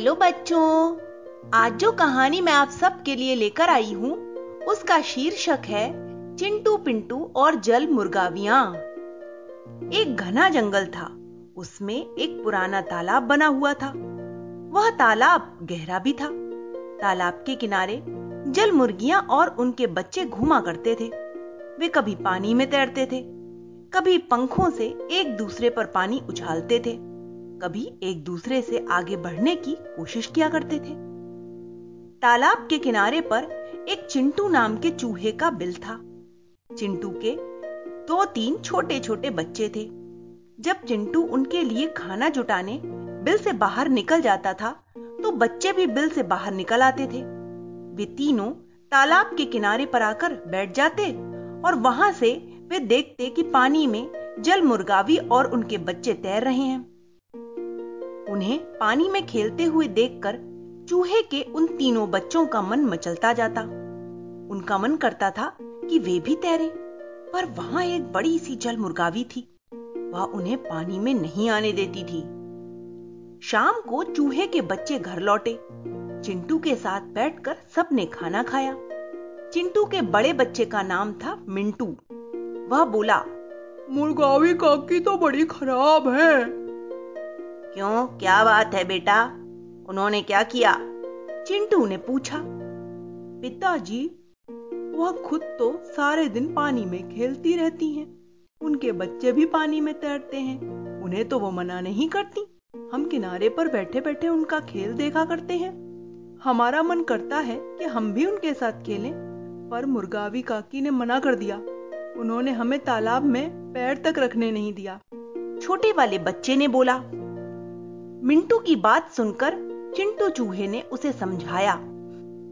Hello बच्चों, आज जो कहानी मैं आप सबके लिए लेकर आई हूँ, उसका शीर्षक है चिंटू पिंटू और जल मुर्गावियाँ। एक घना जंगल था, उसमें एक पुराना तालाब बना हुआ था। वह तालाब गहरा भी था। तालाब के किनारे जल मुर्गियाँ और उनके बच्चे घूमा करते थे। वे कभी पानी में तैरते थे, कभी पंखों से एक दूसरे पर पानी उछालते थे। कभी एक दूसरे से आगे बढ़ने की कोशिश किया करते थे। तालाब के किनारे पर एक चिंटू नाम के चूहे का बिल था। चिंटू के दो तीन छोटे छोटे बच्चे थे। जब चिंटू उनके लिए खाना जुटाने बिल से बाहर निकल जाता था तो बच्चे भी बिल से बाहर निकल आते थे। वे तीनों तालाब के किनारे पर आकर बैठ जाते और वहाँ से वे देखते कि पानी में जल मुर्गावी और उनके बच्चे तैर रहे हैं। उन्हें पानी में खेलते हुए देखकर चूहे के उन तीनों बच्चों का मन मचलता जाता। उनका मन करता था कि वे भी तैरें, पर वहाँ एक बड़ी सी जल मुर्गावी थी। वह उन्हें पानी में नहीं आने देती थी। शाम को चूहे के बच्चे घर लौटे। चिंटू के साथ बैठकर सबने खाना खाया। चिंटू के बड़े बच्चे का नाम था मिंटू। वह बोला, मुर्गावी काकी तो बड़ी खराब है। क्यों? क्या बात है बेटा? उन्होंने क्या किया? चिंटू ने पूछा। पिताजी, वह खुद तो सारे दिन पानी में खेलती रहती हैं। उनके बच्चे भी पानी में तैरते हैं। उन्हें तो वो मना नहीं करती। हम किनारे पर बैठे बैठे उनका खेल देखा करते हैं। हमारा मन करता है कि हम भी उनके साथ खेलें, पर मुर्गावी काकी ने मना कर दिया। उन्होंने हमें तालाब में पैर तक रखने नहीं दिया। छोटे वाले बच्चे ने बोला मिंटू की बात सुनकर चिंटू चूहे ने उसे समझाया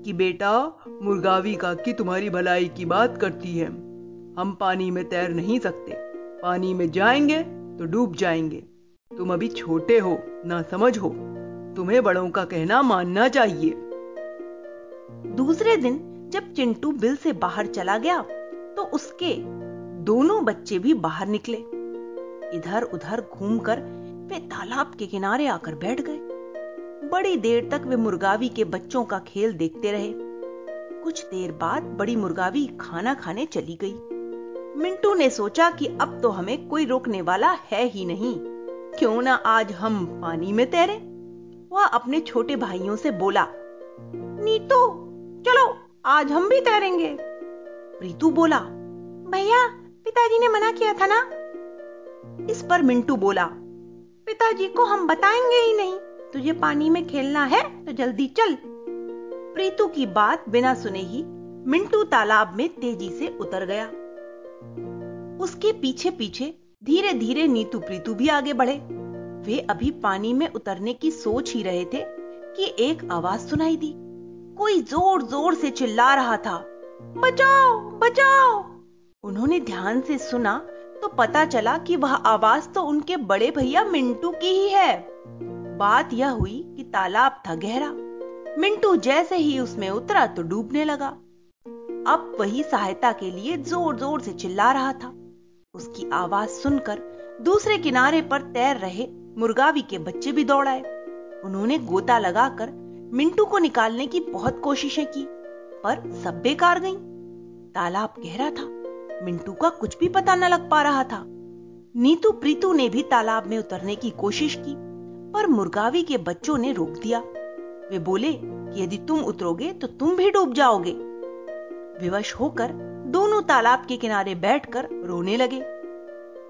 कि बेटा, मुर्गावी काकी तुम्हारी भलाई की बात करती है। हम पानी में तैर नहीं सकते। पानी में जाएँगे तो डूब जाएँगे। तुम अभी छोटे हो, ना समझ हो। तुम्हें बड़ों का कहना मानना चाहिए। दूसरे दिन जब चिंटू बिल से बाहर चला गया तो उसके दोनों बच्चे भी बाहर निकले। इधर उधर घूमकर वे तालाब के किनारे आकर बैठ गए। बड़ी देर तक वे मुर्गावी के बच्चों का खेल देखते रहे। कुछ देर बाद बड़ी मुर्गावी खाना खाने चली गई। मिंटू ने सोचा कि अब तो हमें कोई रोकने वाला है ही नहीं। क्यों ना आज हम पानी में तैरे? वह अपने छोटे भाइयों से बोला, नीतू, चलो, आज हम भी तैरेंगे। प्रीतू बोला, भैया, पिताजी ने मना किया था ना? इस पर मिंटू बोला पिताजी को हम बताएँगे ही नहीं। तुझे पानी में खेलना है तो जल्दी चल। प्रीतु की बात बिना सुने ही मिंटू तालाब में तेज़ी से उतर गया। उसके पीछे पीछे धीरे धीरे नीतू प्रीतु भी आगे बढ़े। वे अभी पानी में उतरने की सोच ही रहे थे कि एक आवाज़ सुनाई दी। कोई ज़ोर ज़ोर से चिल्ला रहा था, बचाओ बचाओ! उन्होंने ध्यान से सुना तो पता चला कि वह आवाज़ तो उनके बड़े भैया मिंटू की ही है। बात यह हुई कि तालाब था गहरा। मिंटू जैसे ही उसमें उतरा तो डूबने लगा। अब वही सहायता के लिए ज़ोर ज़ोर से चिल्ला रहा था। उसकी आवाज़ सुनकर दूसरे किनारे पर तैर रहे मुर्गावी के बच्चे भी दौड़ आए। उन्होंने गोता लगाकर मिंटू को निकालने की बहुत कोशिशें की, पर सब बेकार गईं। तालाब गहरा था। मिंटू का कुछ भी पता न लग पा रहा था। नीतू प्रीतू ने भी तालाब में उतरने की कोशिश की, पर मुर्गावी के बच्चों ने रोक दिया। वे बोले कि यदि तुम उतरोगे तो तुम भी डूब जाओगे। विवश होकर दोनों तालाब के किनारे बैठकर रोने लगे।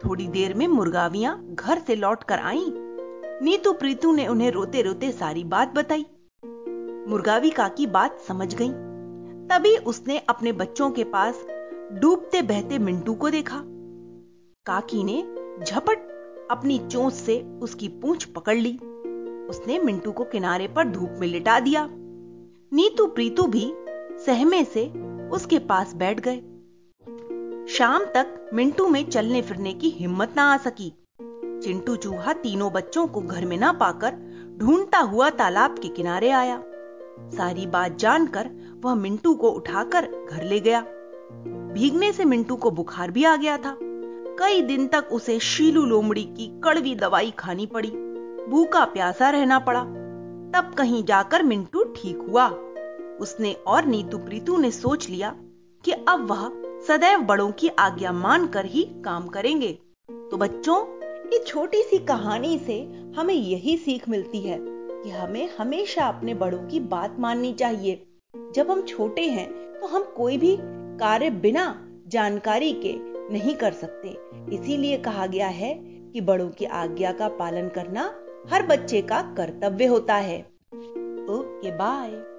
थोड़ी देर में मुर्गावियाँ घर से लौटकर आईं। नीतू प्रीतू ने उन्हें रोते रोते सारी बात बताई। मुर्गावी काकी बात समझ गई। तभी उसने अपने बच्चों के पास डूबते बहते मिंटू को देखा। काकी ने झपट अपनी चोंच से उसकी पूंछ पकड़ ली। उसने मिंटू को किनारे पर धूप में लिटा दिया। नीतू प्रीतू भी सहमे से उसके पास बैठ गए। शाम तक मिंटू में चलने फिरने की हिम्मत ना आ सकी। चिंटू चूहा तीनों बच्चों को घर में ना पाकर ढूंढता हुआ तालाब के किनारे आया। सारी बात जानकर वह मिंटू को उठाकर घर ले गया। भीगने से मिंटू को बुखार भी आ गया था। कई दिन तक उसे शीलू लोमड़ी की कड़वी दवाई खानी पड़ी। भूखा प्यासा रहना पड़ा। तब कहीं जाकर मिंटू ठीक हुआ। उसने और नीतू प्रीतू ने सोच लिया कि अब वह सदैव बड़ों की आज्ञा मानकर ही काम करेंगे। तो बच्चों, इस छोटी सी कहानी से हमें यही सीख मिलती है कि हमें हमेशा अपने बड़ों की बात माननी चाहिए। जब हम छोटे हैं तो हम कोई भी कार्य बिना जानकारी के नहीं कर सकते। इसीलिए कहा गया है कि बड़ों की आज्ञा का पालन करना हर बच्चे का कर्तव्य होता है। Okay, bye.